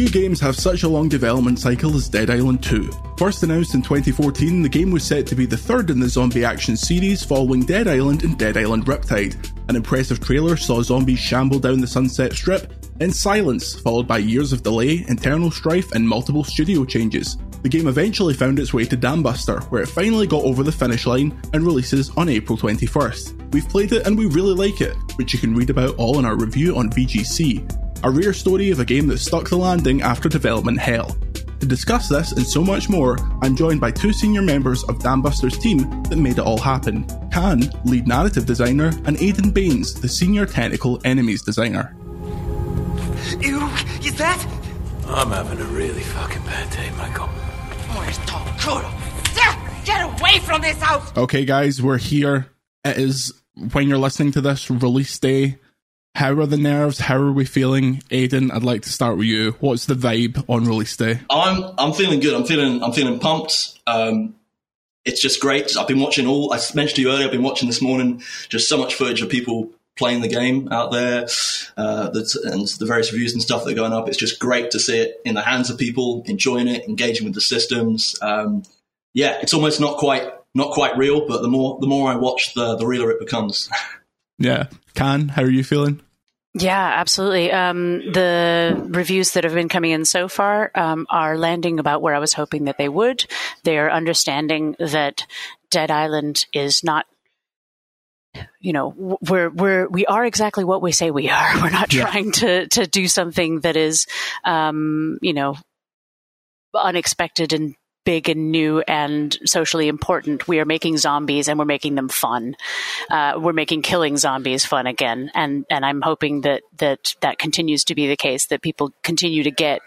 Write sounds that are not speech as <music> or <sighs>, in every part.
Few games have such a long development cycle as Dead Island 2. First announced in 2014, the game was set to be the third in the zombie action series following Dead Island and Dead Island Riptide. An impressive trailer saw zombies shamble down the Sunset Strip in silence, followed by years of delay, internal strife, and multiple studio changes. The game eventually found its way to Dambuster, where it finally got over the finish line and releases on April 21st. We've played it and we really like it, which you can read about all in our review on VGC a rare story of a game that stuck the landing after development hell. To discuss this and so much more, I'm joined by two senior members of Dambuster's team that made it all happen Khan, lead narrative designer, and Aiden Bains, the senior technical enemies designer. Ew, is that? I'm having a really fucking bad day, Michael. Where's Tom Kudo? Get away from this house! Okay, guys, we're here. It is, when you're listening to this, release day. How are the nerves? How are we feeling, Aiden? I'd like to start with you. What's the vibe on release day? I'm I'm feeling good. I'm feeling I'm feeling pumped. Um, it's just great. I've been watching all. I mentioned to you earlier. I've been watching this morning. Just so much footage of people playing the game out there, uh, and the various reviews and stuff that are going up. It's just great to see it in the hands of people enjoying it, engaging with the systems. Um, yeah, it's almost not quite not quite real, but the more the more I watch, the the realer it becomes. <laughs> Yeah. Khan, how are you feeling? Yeah, absolutely. Um, the reviews that have been coming in so far um, are landing about where I was hoping that they would. They are understanding that Dead Island is not you know we're we're we are exactly what we say we are <laughs> we're not yeah. trying to to do something that is um you know unexpected and big and new and socially important. We are making zombies and we're making them fun. Uh, we're making killing zombies fun again, and and I'm hoping that that that continues to be the case. That people continue to get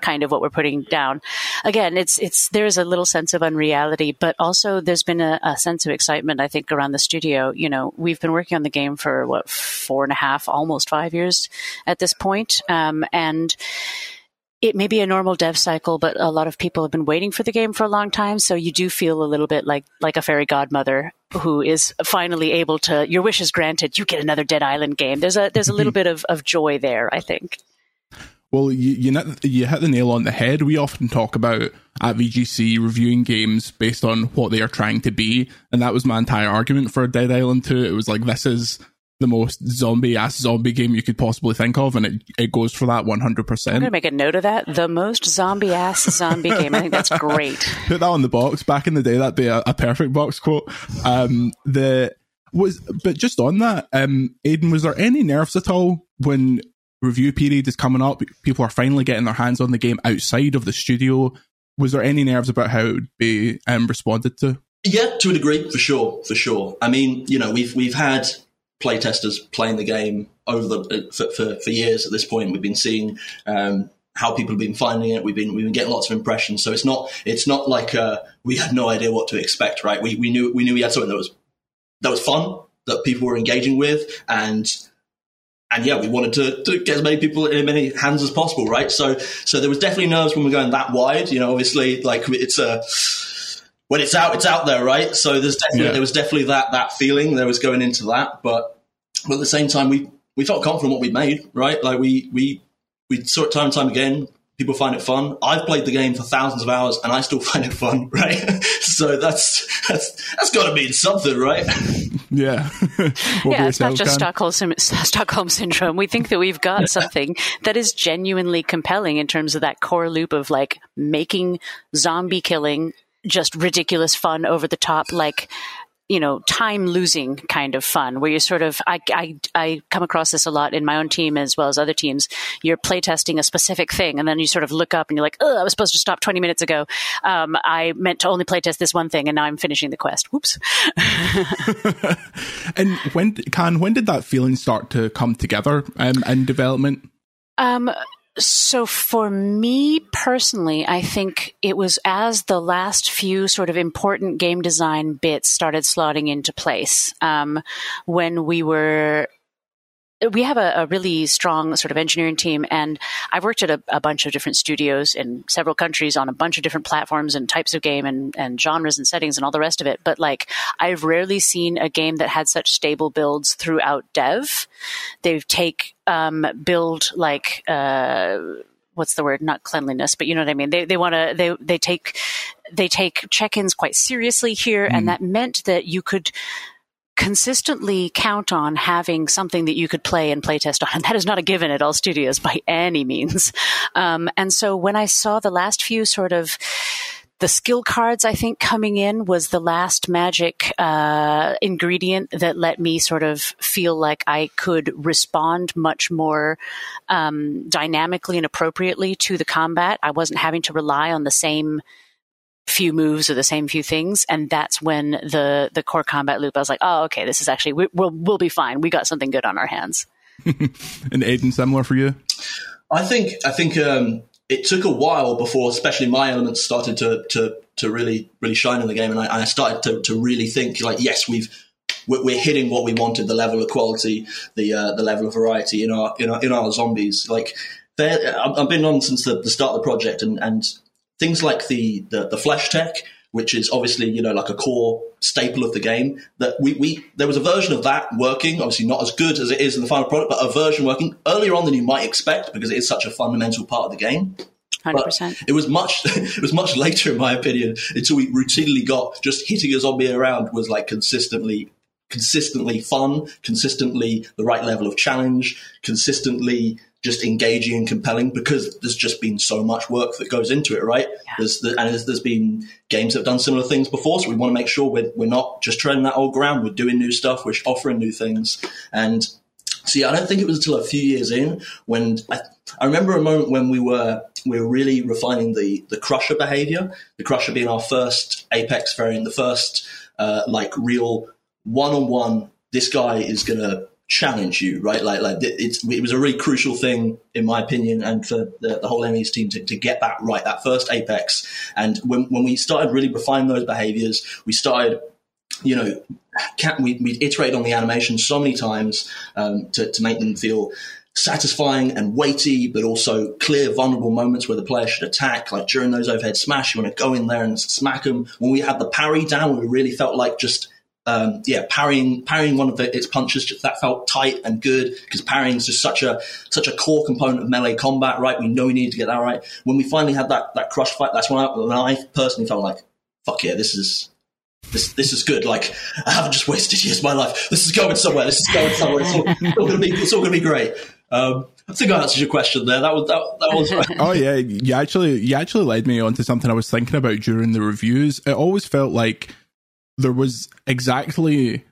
kind of what we're putting down. Again, it's it's there's a little sense of unreality, but also there's been a, a, sense of excitement. I think around the studio. You know, we've been working on the game for what four and a half, almost five years at this point, um, and it may be a normal dev cycle, but a lot of people have been waiting for the game for a long time. So you do feel a little bit like like a fairy godmother who is finally able to your wish is granted. You get another Dead Island game. There's a there's a little mm-hmm. bit of, of joy there. I think. Well, you, you you hit the nail on the head. We often talk about at VGC reviewing games based on what they are trying to be, and that was my entire argument for Dead Island 2. It was like this is the most zombie ass zombie game you could possibly think of, and it, it goes for that 100%. I'm going to make a note of that. The most zombie ass zombie game. I think that's great. <laughs> Put that on the box. Back in the day, that'd be a, a perfect box quote. Um, the was, but just on that, um, Aiden, was there any nerves at all when review period is coming up? People are finally getting their hands on the game outside of the studio. Was there any nerves about how it would be um, responded to? Yeah, to a degree, for sure, for sure. I mean, you know, we've we've had playtesters playing the game over the uh, for, for, for, years at this point. We've been seeing um, how people have been finding it. We've been we've been getting lots of impressions. So it's not it's not like uh, we had no idea what to expect. Right? We we knew we knew we had something that was that was fun that people were engaging with and. And yeah, we wanted to, to get as many people in as many hands as possible, right? So, so there was definitely nerves when we're going that wide. You know, obviously, like it's a when it's out, it's out there, right? So there's definitely, yeah. there was definitely that that feeling there was going into that, but, but at the same time, we we felt confident what we made, right? Like we we we saw it time and time again. People find it fun. I've played the game for thousands of hours, and I still <laughs> find it fun, right? <laughs> so that's that's that's got to mean something, right? <laughs> Yeah, yeah. It's not just Stockholm Stockholm syndrome. We think that we've got something that is genuinely compelling in terms of that core loop of like making zombie killing just ridiculous fun over the top like you know, time losing kind of fun where you sort of, I, I, I come across this a lot in my own team as well as other teams. You're playtesting a specific thing and then you sort of look up and you're like, oh, I was supposed to stop 20 minutes ago. Um, I meant to only playtest this one thing and now I'm finishing the quest. Whoops. <laughs> and when, Khan, when did that feeling start to come together um, in development? Um, so for me personally, I think it was as the last few sort of important game design bits started slotting into place um, when we were we have a, a, really strong sort of engineering team, and I've worked at a, a, bunch of different studios in several countries on a bunch of different platforms and types of game and, and genres and settings and all the rest of it. But like, I've rarely seen a game that had such stable builds throughout dev. They take um, build like. Uh, what's the word? Not cleanliness, but you know what I mean. They they want to they they take they take check-ins quite seriously here, mm. and that meant that you could consistently count on having something that you could play and playtest on. And <laughs> that is not a given at all studios by any means. Um, and so when I saw the last few sort of the skill cards, I think, coming in was the last magic uh, ingredient that let me sort of feel like I could respond much more um, dynamically and appropriately to the combat. I wasn't having to rely on the same few moves or the same few things, and that's when the the core combat loop. I was like, oh, okay, this is actually we, will we'll be fine. We got something good on our hands. <laughs> and Aiden, similar for you? I think I think um, it took a while before, especially my elements started to to to really really shine in the game, and I, I started to to really think like, yes, we've we're hitting what we wanted, the level of quality, the uh, the level of variety in our in our, in our zombies. Like, I've been on since the, the start of the project, and and things like the, the, the flesh tech, which is obviously you know like a core staple of the game. That we, we there was a version of that working, obviously not as good as it is in the final product, but a version working earlier on than you might expect because it is such a fundamental part of the game. 100%. it was much <laughs> it was much later in my opinion until we routinely got just hitting a zombie around was like consistently consistently fun, consistently the right level of challenge, consistently just engaging and compelling because there's just been so much work that goes into it, right? Yeah. There's the, and there's, there's been games that have done similar things before, so we want to make sure we're, we're not just treading that old ground. We're doing new stuff. We're offering new things. And see, I don't think it was until a few years in when I, I remember a moment when we were we were really refining the the crusher behavior. The crusher being our first Apex variant, the first uh, like real one on one. This guy is gonna challenge you, right? Like, like it was a really crucial thing, in my opinion, and for the, the whole MES team to, to get that right, that first apex. And when, when we started really refining those behaviors, we started, you know, we, we iterated on the animation so many times um, to, to make them feel satisfying and weighty, but also clear, vulnerable moments where the player should attack. Like during those overhead smash, you want to go in there and smack them. When we had the parry down, we really felt like just um, yeah, parrying parrying one of the, its punches that felt tight and good because parrying is just such a such a core component of melee combat, right? We know we need to get that right. When we finally had that that crush fight, that's when I, when I personally felt like, fuck yeah, this is this this is good. Like I haven't just wasted years of my life. This is going somewhere. This is going somewhere. It's all, all going to be it's all going to be great. Um, I think I answered your question there. That was that, that was <laughs> oh yeah, you actually you actually led me on to something I was thinking about during the reviews. It always felt like there was exactly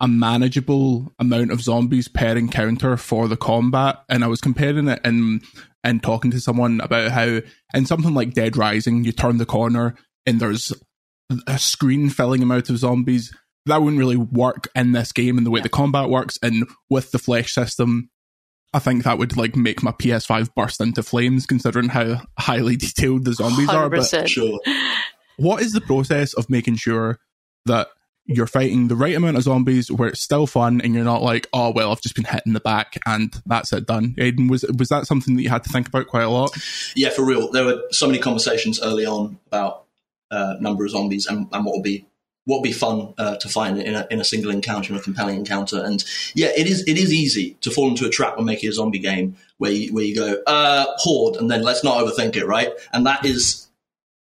a manageable amount of zombies per encounter for the combat, and I was comparing it and and talking to someone about how in something like Dead Rising, you turn the corner and there's a screen filling amount of zombies. That wouldn't really work in this game in the way the combat works, and with the flesh system, I think that would like make my PS5 burst into flames, considering how highly <laughs> detailed the zombies 100%. are. But sure. what is the process of making sure that you're fighting the right amount of zombies where it's still fun and you're not like, oh well, I've just been hit in the back and that's it done. Aiden, was was that something that you had to think about quite a lot? Yeah, for real. There were so many conversations early on about uh, number of zombies and, and what would be what would be fun uh, to find in a, in a single encounter, in a compelling encounter. And yeah, it is it is easy to fall into a trap when making a zombie game where you, where you go uh, horde and then let's not overthink it, right? And that is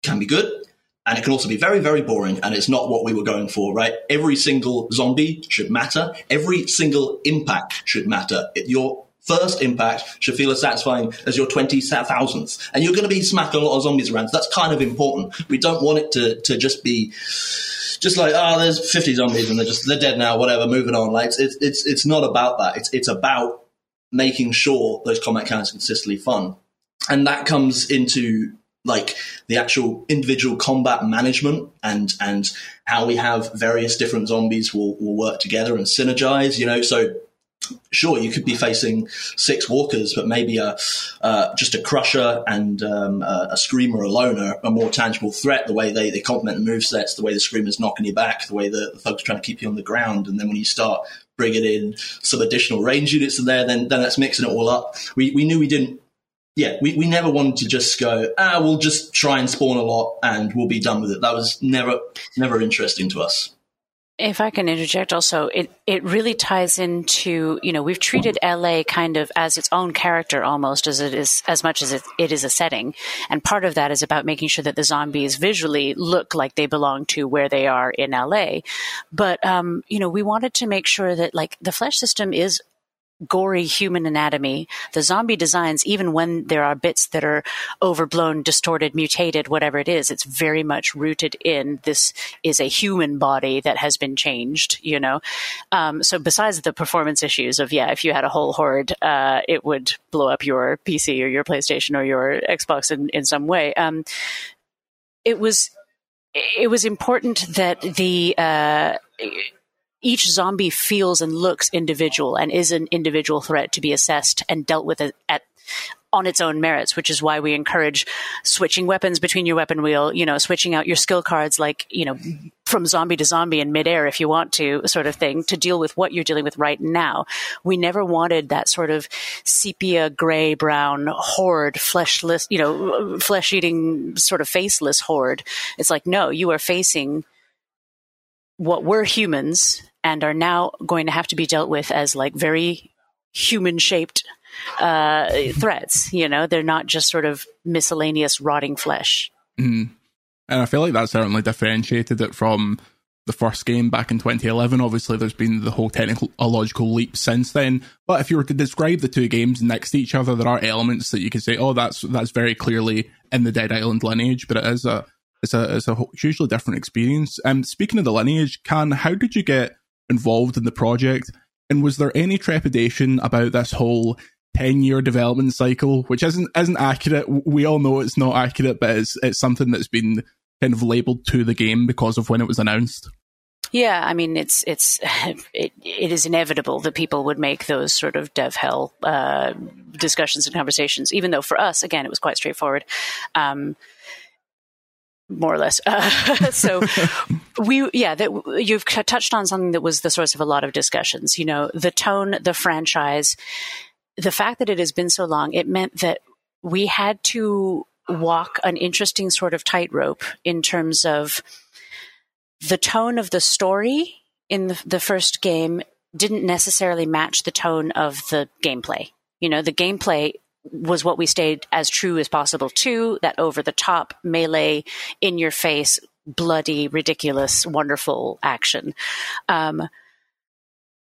can be good and it can also be very, very boring, and it's not what we were going for, right? Every single zombie should matter. Every single impact should matter. Your first impact should feel as satisfying as your 20,000th. And you're going to be smacking a lot of zombies around. So that's kind of important. We don't want it to, to just be just like oh, there's 50 zombies and they're just they're dead now, whatever, moving on. Like it's it's it's not about that. It's it's about making sure those combat counts are consistently fun, and that comes into like the actual individual combat management and and how we have various different zombies will, will work together and synergize you know? So sure you could be facing six walkers but maybe a uh, just a crusher and um, a, a, screamer alone are a more tangible threat the way they, they complement the move sets the way the screamer's knocking you back the way the, the are trying to keep you on the ground and then when you start bringing in some additional range units in there then then that's mixing it all up. We, we knew we didn't yeah, we, we never wanted to just go, ah, we'll just try and spawn a lot and we'll be done with it. That was never never interesting to us. If I can interject also, it, it really ties into, you know, we've treated LA kind of as its own character almost as it is, as much as it, it is a setting. And part of that is about making sure that the zombies visually look like they belong to where they are in LA. But, um, you know, we wanted to make sure that like the flesh system is gory human anatomy, the zombie designs, even when there are bits that are overblown, distorted, mutated, whatever it is, it's very much rooted in this is a human body that has been changed, you know? Um, so besides the performance issues of, yeah, if you had a whole horde, uh, it would blow up your PC or your PlayStation or your Xbox in, in some way. Um, it was, it was important that the, uh, each zombie feels and looks individual and is an individual threat to be assessed and dealt with at on its own merits, which is why we encourage switching weapons between your weapon wheel, you know, switching out your skill cards like, you know, from zombie to zombie in midair if you want to, sort of thing, to deal with what you're dealing with right now. We never wanted that sort of sepia gray brown horde, fleshless, you know, flesh eating sort of faceless horde. It's like, no, you are facing what were humans and are now going to have to be dealt with as like very human shaped uh, threats. You know, they're not just sort of miscellaneous rotting flesh. Mm. And I feel like that certainly differentiated it from the first game back in 2011. Obviously, there's been the whole technological leap since then. But if you were to describe the two games next to each other, there are elements that you could say, "Oh, that's that's very clearly in the Dead Island lineage." But it is a it's a it's a hugely different experience. Um, speaking of the lineage, Khan, how did you get involved in the project? And was there any trepidation about this whole 10 year development cycle, which isn't isn't accurate? We all know it's not accurate, but it's it's something that's been kind of labeled to the game because of when it was announced. Yeah, I mean, it's it's <laughs> it, it is inevitable that people would make those sort of dev hell uh, discussions and conversations. Even though for us, again, it was quite straightforward. Um, more or less. Uh, <laughs> so we, yeah, that you've touched on something that was the source of a lot of discussions. You know, the tone, the franchise, the fact that it has been so long, it meant that we had to walk an interesting sort of tightrope in terms of the tone of the story in the, the first game didn't necessarily match the tone of the gameplay. You know, the gameplay was what we stayed as true as possible to that over the top melee in your face bloody ridiculous wonderful action. Um,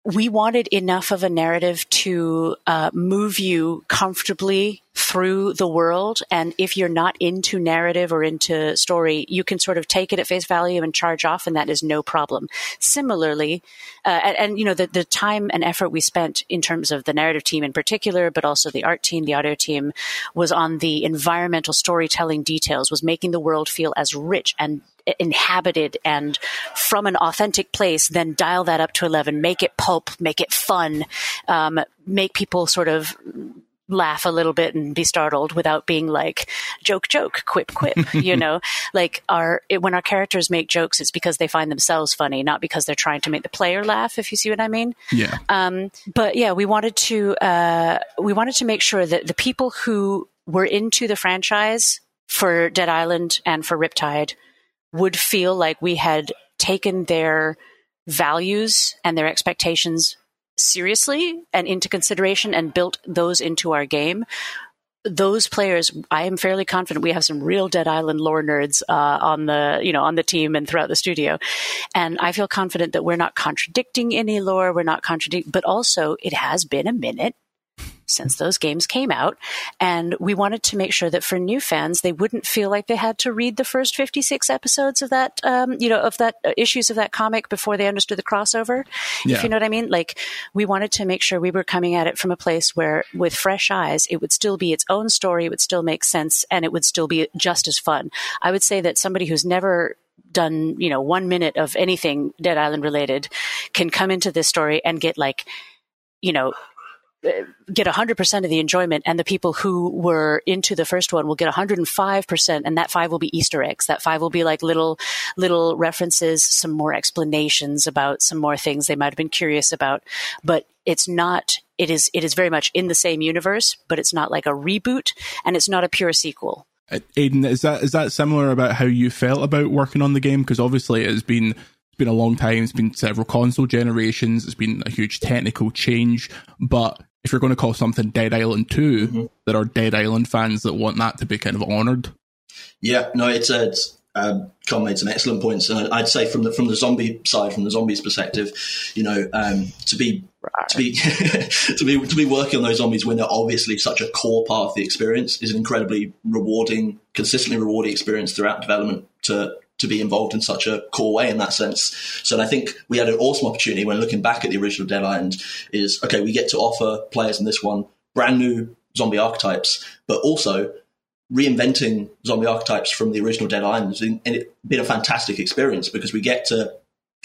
we wanted enough of a narrative to uh, move you comfortably through the world. And if you're not into narrative or into story, you can sort of take it at face value and charge off, and that is no problem. Similarly, uh, and, and, you know, the, the time and effort we spent in terms of the narrative team in particular, but also the art team, the audio team, was on the environmental storytelling details, was making the world feel as rich and inhabited and from an authentic place, then dial that up to 11, make it pulp, make it fun, um, make people sort of laugh a little bit and be startled without being like joke joke quip quip <laughs> you know? Like our it, when our characters make jokes it's because they find themselves funny not because they're trying to make the player laugh if you see what i mean? Yeah. Um but yeah we wanted to uh we wanted to make sure that the people who were into the franchise for dead island and for riptide would feel like we had taken their values and their expectations seriously and into consideration and built those into our game those players, I am fairly confident we have some real Dead Island lore nerds uh, on the you know on the team and throughout the studio, and I feel confident that we're not contradicting any lore. We're not contradicting, but also it has been a minute since those games came out. And we wanted to make sure that for new fans, they wouldn't feel like they had to read the first 56 episodes of that, um, you know, of that uh, issues of that comic before they understood the crossover. Yeah. If you know what I mean? Like we wanted to make sure we were coming at it from a place where with fresh eyes, it would still be its own story. It would still make sense and it would still be just as fun. I would say that somebody who's never done, you know, one minute of anything Dead Island related can come into this story and get like, you know, get 100% of the enjoyment and the people who were into the first one will get 105% and that five will be easter eggs that five will be like little little references some more explanations about some more things they might have been curious about but it's not it is it is very much in the same universe but it's not like a reboot and it's not a pure sequel Uh, Aiden, is that is that similar about how you felt about working on the game? Because obviously it's been it's been a long time. It's been several console generations. It's been a huge technical change. But if you're going to call something Dead Island 2 Mm-hmm. there are Dead Island fans that want that to be kind of honoured. Yeah, no, it's uh, it's um, Khan made some excellent points, and I'd say from the from the zombie side, from the zombies perspective, you know, um, to be to be <laughs> to be to be working on those zombies when they're obviously such a core part of the experience is an incredibly rewarding, consistently rewarding experience throughout development to to be involved in such a core way in that sense. So I think we had an awesome opportunity when looking back at the original Dead Island is okay, we get to offer players in this one brand new zombie archetypes, but also reinventing zombie archetypes from the original Dead Island and it been a fantastic experience because we get to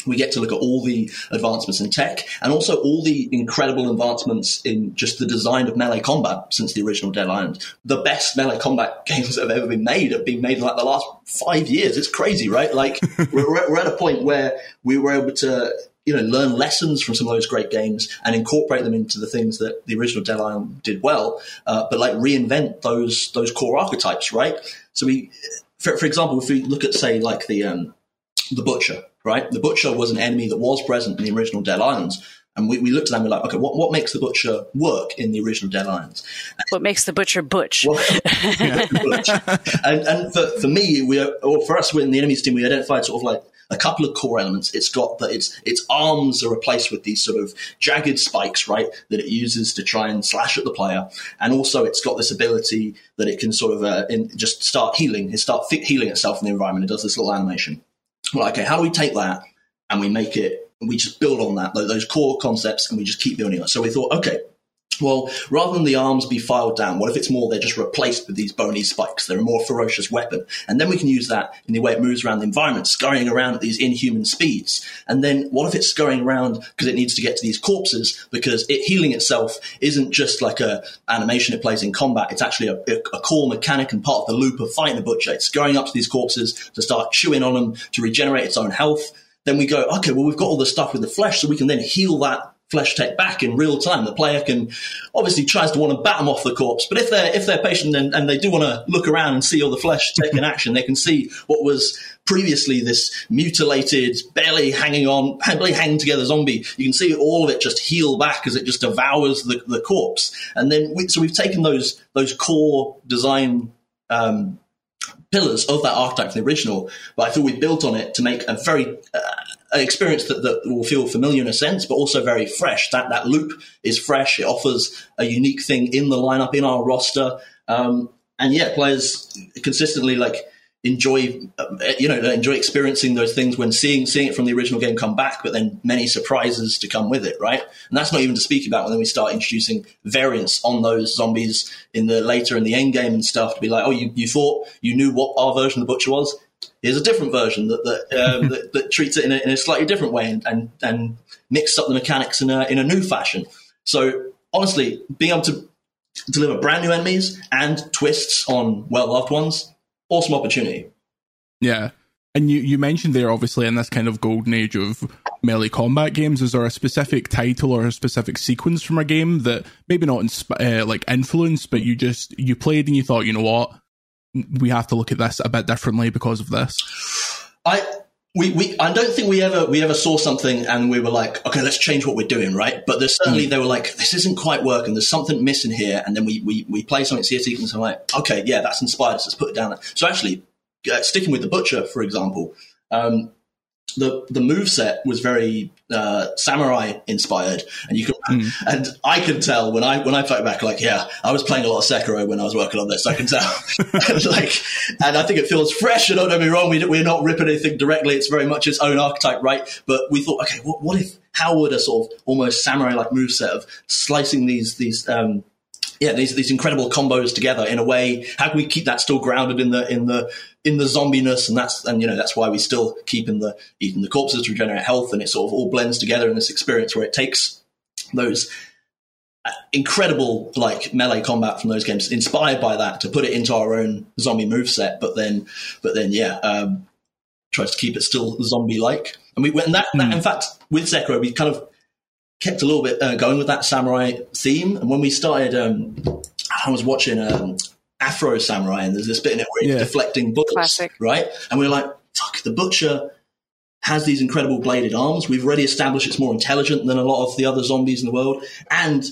we get to look at all the advancements in tech and also all the incredible advancements in just the design of melee combat since the original Dead Island. The best melee combat <laughs> games that have ever been made have been made in like the last five years. It's crazy, right? Like <laughs> we're, we're at a point where we were able to you know learn lessons from some of those great games and incorporate them into the things that the original Dead Island did well, uh, but like reinvent those those core archetypes, right? So we, for, for example, if we look at say like the um, the butcher, right? The butcher was an enemy that was present in the original Dead Islands. And we, we looked at them and we're like, okay, what, what makes the butcher work in the original Dead Islands? what makes the butcher butch <laughs> and and for, for me, we are, or for us in the enemies team, we identified sort of like a couple of core elements. It's got that its its arms are replaced with these sort of jagged spikes, right, that it uses to try and slash at the player, and also it's got this ability that it can sort of uh, in, just start healing, it start healing itself in the environment. It does this little animation. Well, okay, how do we take that and we make it? We just build on that those core concepts, and we just keep building on it. So we thought, okay, well, rather than the arms be filed down, what if it's more they're just replaced with these bony spikes? They're a more ferocious weapon. And then we can use that in the way it moves around the environment, scurrying around at these inhuman speeds. And then what if it's scurrying around because it needs to get to these corpses because it healing itself isn't just like a animation it plays in combat. It's actually a, a core mechanic and part of the loop of fighting the butcher. It's scurrying up to these corpses to start chewing on them to regenerate its own health. Then we go, okay, well, we've got all the stuff with the flesh, so we can then heal that flesh tech back in real time. The player can obviously tries to want to bat them off the corpse, but if they're if they're patient and, and they do want to look around and see all the flesh in action, they can see what was previously this mutilated, barely hanging on, barely hanging together zombie. You can see all of it just heal back as it just devours the, the corpse. And then we, so we've taken those those core design. Um, pillars of that archetype from the original, but I thought we built on it to make a very uh, experience that, that will feel familiar in a sense, but also very fresh. That that loop is fresh. It offers a unique thing in the lineup in our roster, um, and yeah, players consistently like enjoy uh, you know enjoy experiencing those things when seeing seeing it from the original game come back but then many surprises to come with it right? And that's not even to speak about when we start introducing variants on those zombies in the later in the end game and stuff to be like oh you, you thought you knew what our version of the butcher was? Here's a different version that that, um, that, that treats it in a, in a slightly different way and, and and mixes up the mechanics in a in a new fashion. So honestly being able to deliver brand new enemies and twists on well loved ones awesome opportunity. Yeah. And you, you mentioned there, obviously, in this kind of golden age of melee combat games, is there a specific title or a specific sequence from a game that maybe not insp- uh, like influence, but you just you played and you thought, you know what, we have to look at this a bit differently because of this. I we, we I don't think we ever we ever saw something and we were like, okay, let's change what we're doing, right? But there's certainly Mm. they were like, this isn't quite working. There's something missing here, and then we we, we play something, see a sequence, and I'm like, okay, yeah, that's inspired us. Let's put it down. So actually, uh, sticking with the butcher, for example, um, the the move set was very uh, samurai inspired, and you could mm. and I can tell when I when I fight back like yeah I was playing a lot of Sekiro when I was working on this I can tell and <laughs> <laughs> like and I think it feels fresh. And don't get me wrong, we we're not ripping anything directly. It's very much its own archetype, right? But we thought, okay, what, what if how would a sort of almost samurai like move set of slicing these these um, yeah, these these incredible combos together in a way. How can we keep that still grounded in the in the in the zombiness? And that's and you know that's why we still keep in the eating the corpses to regenerate health, and it sort of all blends together in this experience where it takes those uh, incredible like melee combat from those games, inspired by that, to put it into our own zombie move set. But then, but then, yeah, um, tries to keep it still zombie like. And we and that, mm. that hmm. in fact with Sekiro we kind of kept a little bit uh, going with that samurai theme. And when we started, um, I was watching um, Afro Samurai, and there's this bit in it where he's yeah. deflecting bullets, Classic. right? And we are like, fuck, the butcher has these incredible bladed arms. We've already established it's more intelligent than a lot of the other zombies in the world. And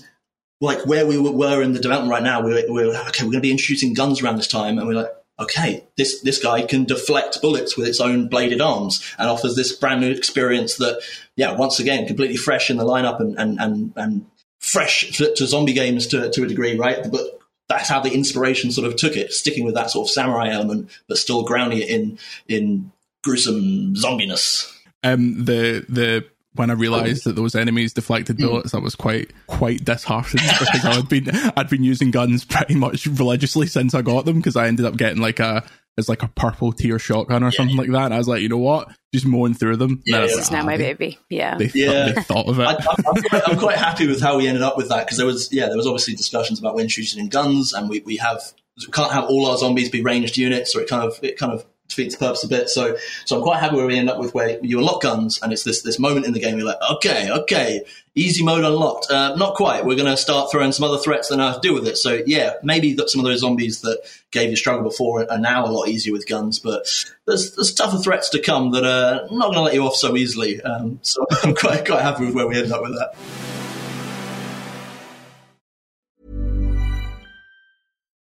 like where we were in the development right now, we we're, okay, we're going to be introducing guns around this time. And we're like, okay, this, this guy can deflect bullets with its own bladed arms and offers this brand new experience that, yeah, once again, completely fresh in the lineup and, and, and, and fresh to, zombie games to, to a degree, right? But that's how the inspiration sort of took it, sticking with that sort of samurai element, but still grounding it in, in gruesome zombiness. Um, the, the, when I realised that those enemies deflected hmm. bullets, mm. that was quite quite disheartening <laughs> because I'd been I'd been using guns pretty much religiously since I got them because I ended up getting like a as like a purple tier shotgun or yeah. something like that. And I was like, you know what, just mowing through them. Yeah, this is now my baby. Yeah, they, yeah. they thought of it. I, am quite, I'm quite happy with how we ended up with that because there was yeah there was obviously discussions about when shooting in guns and we we have we can't have all our zombies be ranged units or it kind of it kind of defeats the purpose a bit. So, so I'm quite happy where we end up with where you unlock guns, and it's this this moment in the game. You're like, okay, okay, easy mode unlocked. Uh, not quite. We're going to start throwing some other threats that I have to deal with it. So, yeah, maybe that some of those zombies that gave you struggle before are now a lot easier with guns, but there's there's tougher threats to come that are not going to let you off so easily. Um, so <laughs> I'm quite quite happy with where we end up with that.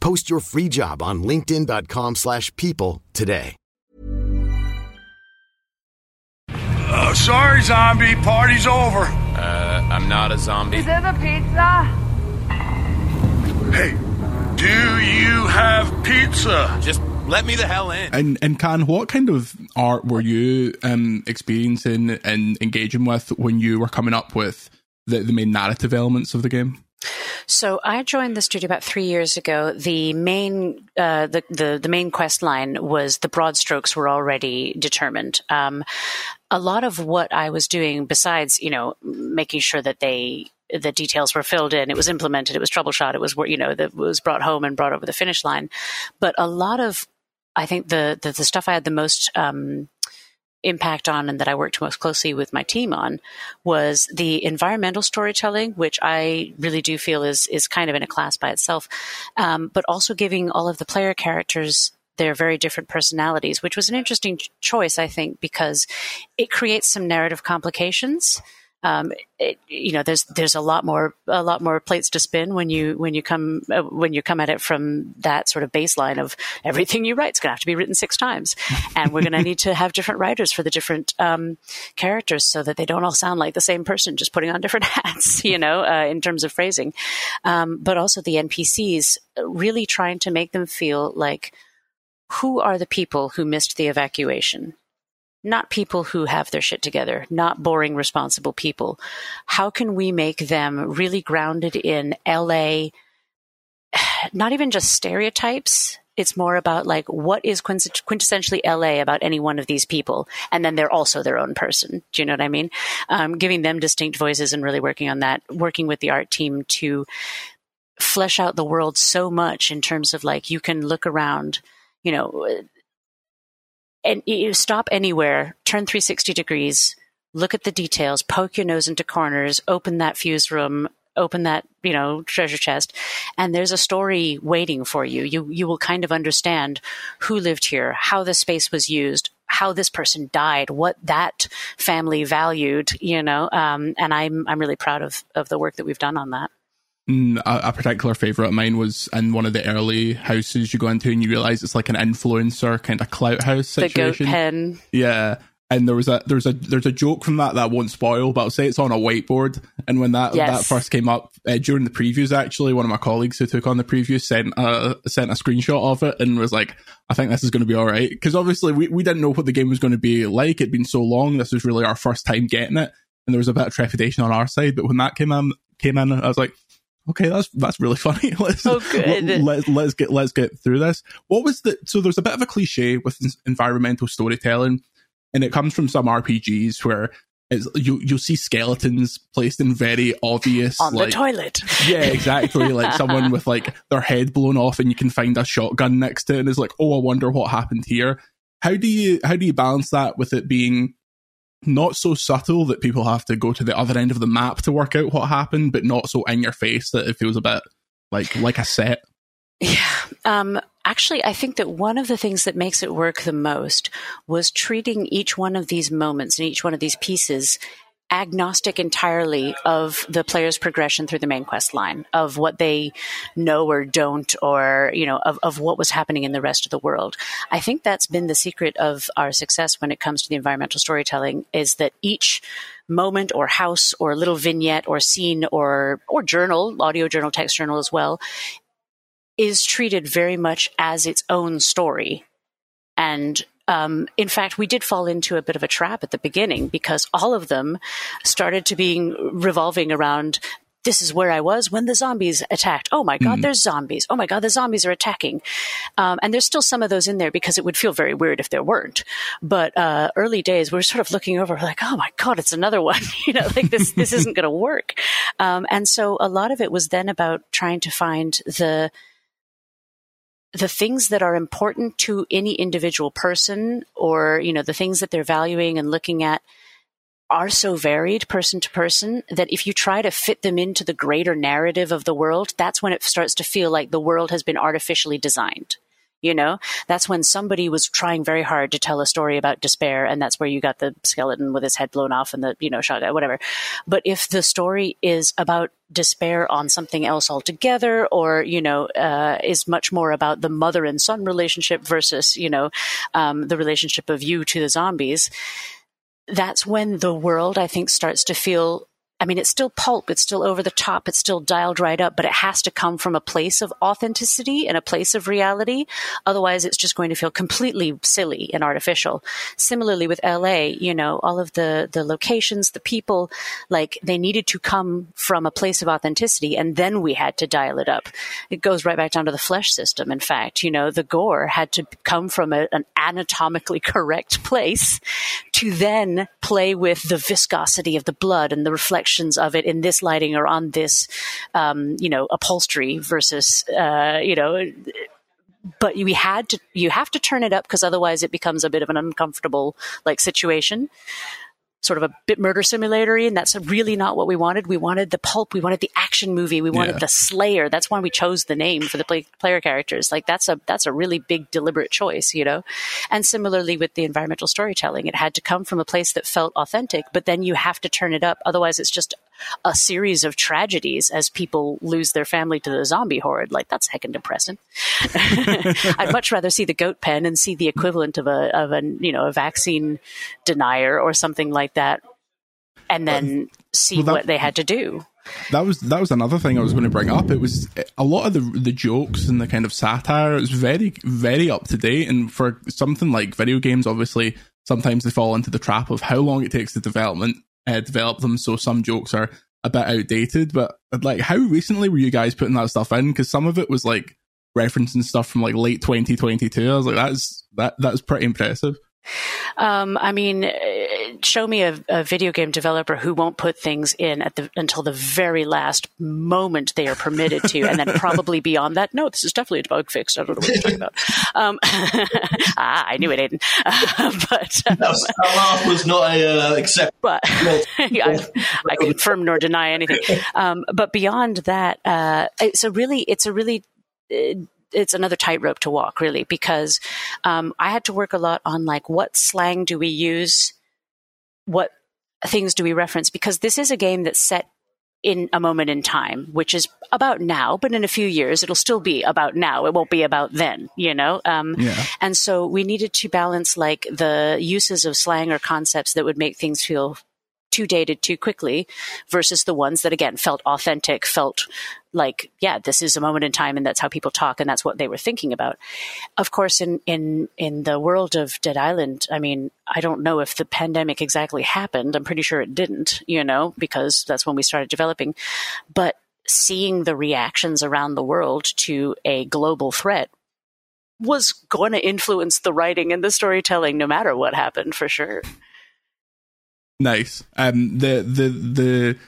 Post your free job on linkedin.com slash people today. Uh, sorry, zombie. Party's over. Uh, I'm not a zombie. Is there the pizza? Hey, do you have pizza? Just let me the hell in. And and Khan, what kind of art were you um, experiencing and engaging with when you were coming up with the, the main narrative elements of the game? So I joined the studio about three years ago. The main uh, the, the, the main quest line was the broad strokes were already determined. Um, a lot of what I was doing, besides you know making sure that they the details were filled in, it was implemented, it was troubleshot, it was you know that was brought home and brought over the finish line. But a lot of I think the the, the stuff I had the most um, impact on and that I worked most closely with my team on was the environmental storytelling, which I really do feel is is kind of in a class by itself, um, but also giving all of the player characters their very different personalities, which was an interesting choice, I think, because it creates some narrative complications. Um, it, you know, there's there's a lot more a lot more plates to spin when you when you come uh, when you come at it from that sort of baseline of everything you write is going to have to be written six times, and we're going to need to have different writers for the different um, characters so that they don't all sound like the same person, just putting on different <laughs> hats, you know, uh, in terms of phrasing, um, but also the NPCs really trying to make them feel like who are the people who missed the evacuation not people who have their shit together, not boring, responsible people. How can we make them really grounded in LA? <sighs> Not even just stereotypes. It's more about like what is quintessentially LA about any one of these people, and then they're also their own person. Do you know what I mean? Um, giving them distinct voices and really working on that, working with the art team to flesh out the world so much in terms of like you can look around you know and you stop anywhere, turn 360 degrees, look at the details, poke your nose into corners, open that fuse room, open that you know treasure chest and there's a story waiting for you. You you will kind of understand who lived here how the space was used how this person died what that family valued you know um, and i'm i'm really proud of of the work that we've done on that a, a, particular favorite of mine was in one of the early houses you go into and you realize it's like an influencer kind of clout house situation. The goat pen. Yeah. And there was a there's a there's a joke from that that I won't spoil, but I'll say it's on a whiteboard. And when that yes. that first came up uh, during the previews, actually, one of my colleagues who took on the preview sent a sent a screenshot of it and was like, "I think this is going to be all right," because obviously we, we didn't know what the game was going to be like. It'd been so long. This was really our first time getting it, and there was a bit of trepidation on our side. But when that came in, came in, I was like, okay, that's that's really funny. <laughs> let's, oh, good. Let, let's get let's get through this. What was the so there's a bit of a cliche with environmental storytelling, and it comes from some RPGs where it's, you you'll see skeletons placed in very obvious on like, the toilet. Yeah, exactly. <laughs> like someone with like their head blown off, and you can find a shotgun next to it, and it's like, oh, I wonder what happened here. How do you how do you balance that with it being not so subtle that people have to go to the other end of the map to work out what happened, but not so in your face that it feels a bit like like a set. Yeah. Um, actually, I think that one of the things that makes it work the most was treating each one of these moments and each one of these pieces agnostic entirely of the player's progression through the main quest line of what they know or don't or you know of, of what was happening in the rest of the world. I think that's been the secret of our success when it comes to the environmental storytelling is that each moment or house or little vignette or scene or or journal audio journal text journal as well is treated very much as its own story. And um, in fact, we did fall into a bit of a trap at the beginning because all of them started to being revolving around this is where I was when the zombies attacked. Oh my God, mm. there's zombies. Oh my God, the zombies are attacking. Um, and there's still some of those in there because it would feel very weird if there weren't. But uh, early days, we are sort of looking over like, oh my God, it's another one. <laughs> you know, like this, this isn't going to work. Um, and so a lot of it was then about trying to find the the things that are important to any individual person or you know the things that they're valuing and looking at are so varied person to person that if you try to fit them into the greater narrative of the world that's when it starts to feel like the world has been artificially designed you know, that's when somebody was trying very hard to tell a story about despair, and that's where you got the skeleton with his head blown off and the, you know, shot, whatever. But if the story is about despair on something else altogether, or, you know, uh, is much more about the mother and son relationship versus, you know, um, the relationship of you to the zombies, that's when the world, I think, starts to feel I mean, it's still pulp, it's still over the top, it's still dialed right up, but it has to come from a place of authenticity and a place of reality. Otherwise, it's just going to feel completely silly and artificial. Similarly with LA, you know, all of the, the locations, the people, like they needed to come from a place of authenticity and then we had to dial it up. It goes right back down to the flesh system. In fact, you know, the gore had to come from a, an anatomically <laughs> correct place to then play with the viscosity of the blood and the reflections of it in this lighting or on this, um, you know, upholstery versus, uh, you know, but we had to, you have to turn it up because otherwise it becomes a bit of an uncomfortable like situation. Sort of a bit murder simulatory, and that's really not what we wanted. We wanted the pulp, we wanted the action movie, we wanted Yeah. the Slayer. That's why we chose the name for the play, player characters. Like that's a that's a really big deliberate choice, you know. And similarly with the environmental storytelling, it had to come from a place that felt authentic, but then you have to turn it up, otherwise it's just a series of tragedies as people lose their family to the zombie horde. Like that's heckin' depressing. <laughs> I'd much rather see the goat pen and see the equivalent of a of a you know a vaccine denier or something like that, and then see well, that- what they had to do. that was that was another thing I was going to bring up. It was a lot of the the jokes and the kind of satire. It was very very up to date, and for something like video games, obviously sometimes they fall into the trap of how long it takes to development uh, develop them. So some jokes are a bit outdated. But like, how recently were you guys putting that stuff in? Because some of it was like referencing stuff from like late 2022. I was like, that's that that's pretty impressive. Um, I mean, show me a, a video game developer who won't put things in at the until the very last moment they are permitted to, and then probably beyond that. No, this is definitely a bug fix. I don't know what you're talking about. Um, <laughs> ah, I knew it, Aiden. <laughs> but uh, That, was, that laugh was not a uh, accept. but <laughs> I, I confirm nor deny anything. Um, but beyond that, uh, it's a really, it's a really, uh, it's another tightrope to walk, really, because um, I had to work a lot on like what slang do we use, what things do we reference, because this is a game that's set in a moment in time, which is about now, but in a few years it'll still be about now. It won't be about then, you know? Um, Yeah. and so we needed to balance like the uses of slang or concepts that would make things feel too dated too quickly versus the ones that again felt authentic, felt like, yeah, this is a moment in time and that's how people talk and that's what they were thinking about. Of course, in, in, in the world of Dead Island, I mean, I don't know if the pandemic exactly happened. I'm pretty sure it didn't, you know, because that's when we started developing. But seeing the reactions around the world to a global threat was going to influence the writing and the storytelling no matter what happened for sure. Nice. Um, the the the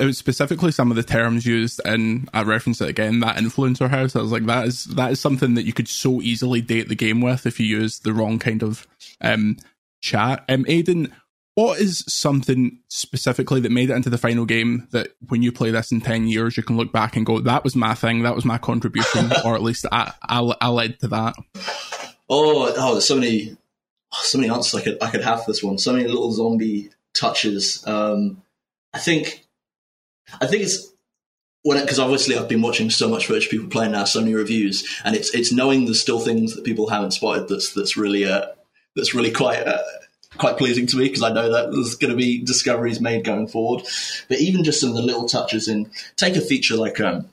was specifically some of the terms used, and I reference it again. That influencer house. I was like, that is that is something that you could so easily date the game with if you use the wrong kind of um chat. Um, Aiden, what is something specifically that made it into the final game that when you play this in ten years, you can look back and go, that was my thing, that was my contribution, <laughs> or at least I I, I led to that. Oh, oh, so many, so many answers I could I could have for this one. So many little zombie touches. Um, I think, I think it's when because obviously I've been watching so much footage people playing now, so many reviews, and it's it's knowing there's still things that people haven't spotted that's that's really uh, that's really quite. Uh, Quite pleasing to me because I know that there's going to be discoveries made going forward. But even just some of the little touches in, take a feature like um,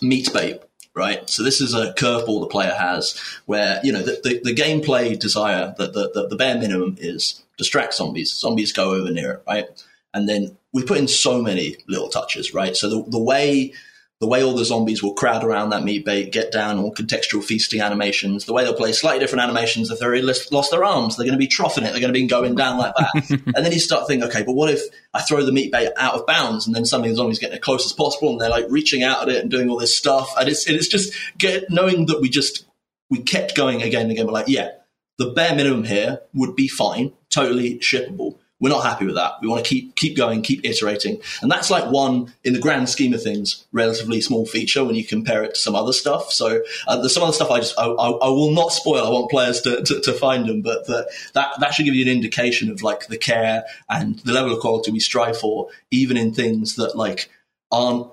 meat bait, right? So this is a curveball the player has where, you know, the, the, the gameplay desire, that the, the, the bare minimum is distract zombies. Zombies go over near it, right? And then we put in so many little touches, right? So the, the way the way all the zombies will crowd around that meat bait, get down all contextual feasting animations, the way they'll play slightly different animations. If they're lost lost their arms, they're going to be troughing it. They're going to be going down like that. <laughs> and then you start thinking, okay, but what if I throw the meat bait out of bounds and then suddenly the zombies getting as close as possible and they're like reaching out at it and doing all this stuff. And it's, it's just get, knowing that we just, we kept going again and again. We're like, yeah, the bare minimum here would be fine, totally shippable. We're not happy with that. We want to keep keep going, keep iterating, and that's like one in the grand scheme of things, relatively small feature when you compare it to some other stuff. So uh, there's some other stuff I just I, I, I will not spoil. I want players to, to, to find them, but the, that that should give you an indication of like the care and the level of quality we strive for, even in things that like aren't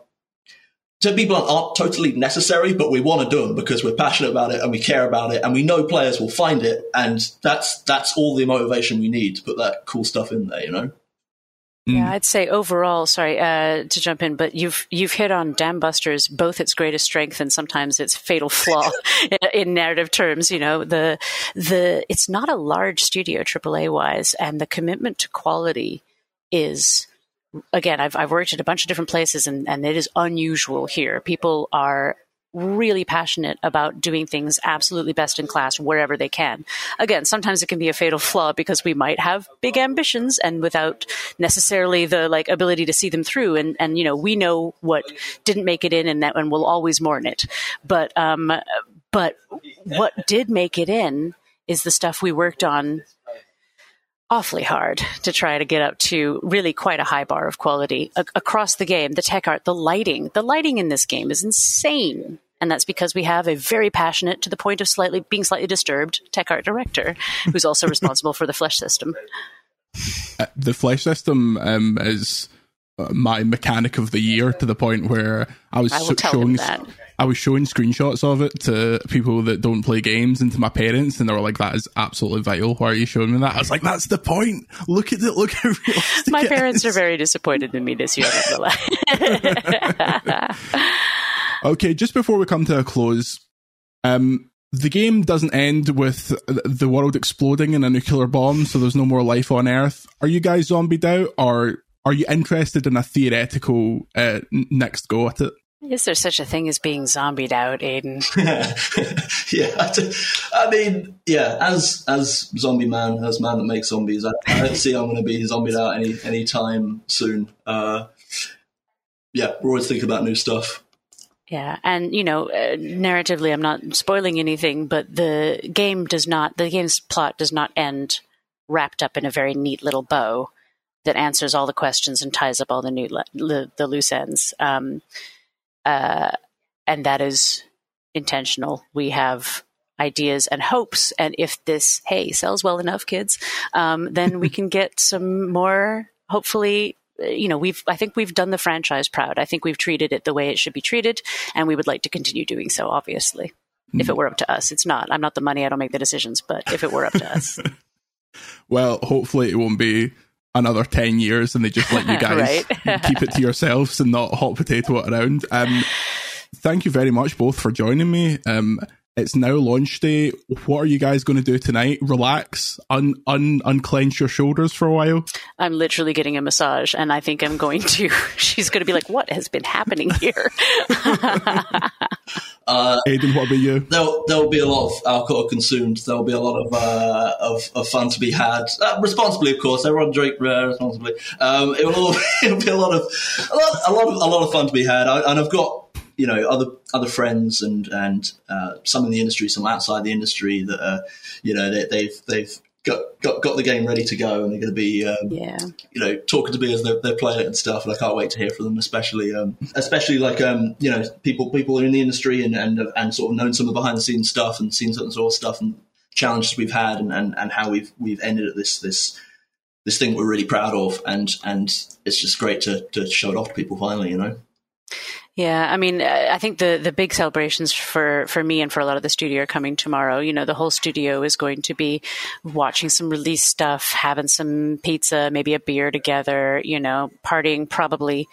to people aren't, aren't totally necessary, but we want to do them because we're passionate about it and we care about it, and we know players will find it, and that's that's all the motivation we need to put that cool stuff in there. You know. Yeah, I'd say overall, sorry uh, to jump in, but you've you've hit on Dambuster's both its greatest strength and sometimes its fatal flaw <laughs> in, in narrative terms. You know, the the it's not a large studio AAA wise, and the commitment to quality is again. I've I've worked at a bunch of different places, and and it is unusual here. People are really passionate about doing things absolutely best in class wherever they can. Again, sometimes it can be a fatal flaw because we might have big ambitions and without necessarily the like ability to see them through. And, and, you know, we know what didn't make it in and that and we'll always mourn it. But, um, but what did make it in is the stuff we worked on awfully hard to try to get up to really quite a high bar of quality a- across the game. The tech art, the lighting, the lighting in this game is insane. And that's because we have a very passionate, to the point of slightly being slightly disturbed, tech art director who's also <laughs> responsible for the flesh system. Uh, the flesh system um, is my mechanic of the year to the point where I was I will so- tell him showing. I was showing screenshots of it to people that don't play games and to my parents, and they were like, "That is absolutely vital. Why are you showing me that?" I was like, "That's the point. Look at it. Look how <laughs> realistic My parents is." are very disappointed in me this year. Not gonna lie. Okay, just before we come to a close, um, the game doesn't end with the world exploding in a nuclear bomb, so there's no more life on Earth. Are you guys zombied out, or are you interested in a theoretical uh, next go at it? Is there such a thing as being zombied out, Aiden? <laughs> yeah, I, d- I mean, yeah. As as zombie man, as man that makes zombies, I, I don't see I'm going to be zombied out any any time soon. Uh, yeah, we're always thinking about new stuff. Yeah, and you know, uh, narratively, I'm not spoiling anything, but the game does not. The game's plot does not end wrapped up in a very neat little bow that answers all the questions and ties up all the new le- the loose ends. Um, uh, and that is intentional. We have ideas and hopes, and if this hey sells well enough, kids, um, then we can get some more. Hopefully, uh, you know, we've I think we've done the franchise proud. I think we've treated it the way it should be treated, and we would like to continue doing so. Obviously, if it were up to us, it's not. I'm not the money. I don't make the decisions. But if it were up to us, <laughs> Well, hopefully it won't be another 10 years and they just let you <laughs> guys <laughs> keep it to yourselves and not hot potato it around. Um, thank you very much both for joining me. Um, it's now launch day. What are you guys going to do tonight? Relax, un, un unclench your shoulders for a while. I'm literally getting a massage, and I think I'm going to. <laughs> She's going to be like, "What has been happening here?" <laughs> Uh, Aiden, what about you? there'll there'll be a lot of alcohol consumed. There'll be a lot of uh, of, of fun to be had, uh, responsibly, of course. Everyone drink uh, responsibly. Um, it will all, it'll <laughs> be a lot of a lot a lot of, a lot of fun to be had, I, and I've got you know other other friends and and uh, some in the industry, some outside the industry that uh, you know they, they've they've got, got got the game ready to go, and they're going to be um, yeah, you know, talking to me as they're, they're playing it and stuff, and I can't wait to hear from them, especially, um, especially like, um, you know, people, people are in the industry and, and, and sort of known some of the behind the scenes stuff and seen some sort of stuff and challenges we've had and, and, and how we've, we've ended at this, this, this thing we're really proud of. And, and it's just great to, to show it off to people finally, you know? Yeah. I mean, uh, I think the the big celebrations for for me and for a lot of the studio are coming tomorrow. You know, the whole studio is going to be watching some release stuff, having some pizza, maybe a beer together. You know, partying probably.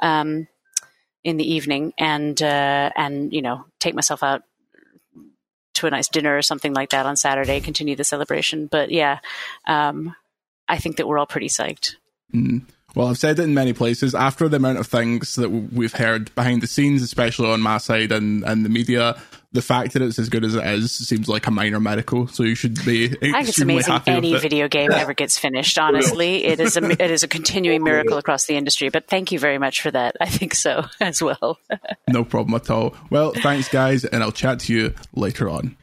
Um, in the evening and uh, and you know take myself out to a nice dinner or something like that on Saturday, continue the celebration. But yeah, um, I think that we're all pretty psyched. Mm. Well, I've said it in many places. After the amount of things that we've heard behind the scenes, especially on my side and, and the media, the fact that it's as good as it is seems like a minor miracle. So you should be I think it's amazing any it. video game ever gets finished. Honestly, it is a it is a continuing miracle across the industry. But thank you very much for that. I think so <laughs> as well. No problem at all. Well, thanks, guys, and I'll chat to you later on.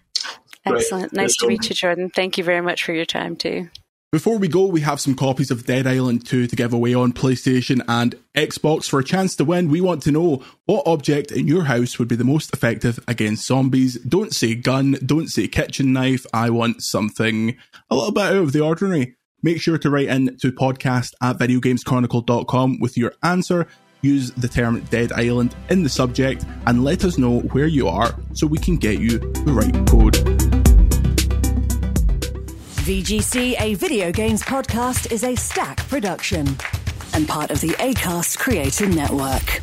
Excellent. Nice to meet you, Jordan. Thank you very much for your time too. Before we go, we have some copies of Dead Island 2 to give away on PlayStation and Xbox for a chance to win. We want to know what object in your house would be the most effective against zombies. Don't say gun, don't say kitchen knife. I want something a little bit out of the ordinary. Make sure to write in to podcast at videogameschronicle.com with your answer. Use the term Dead Island in the subject and let us know where you are so we can get you the right code. VGC, a video games podcast, is a stack production and part of the ACAST Creator Network.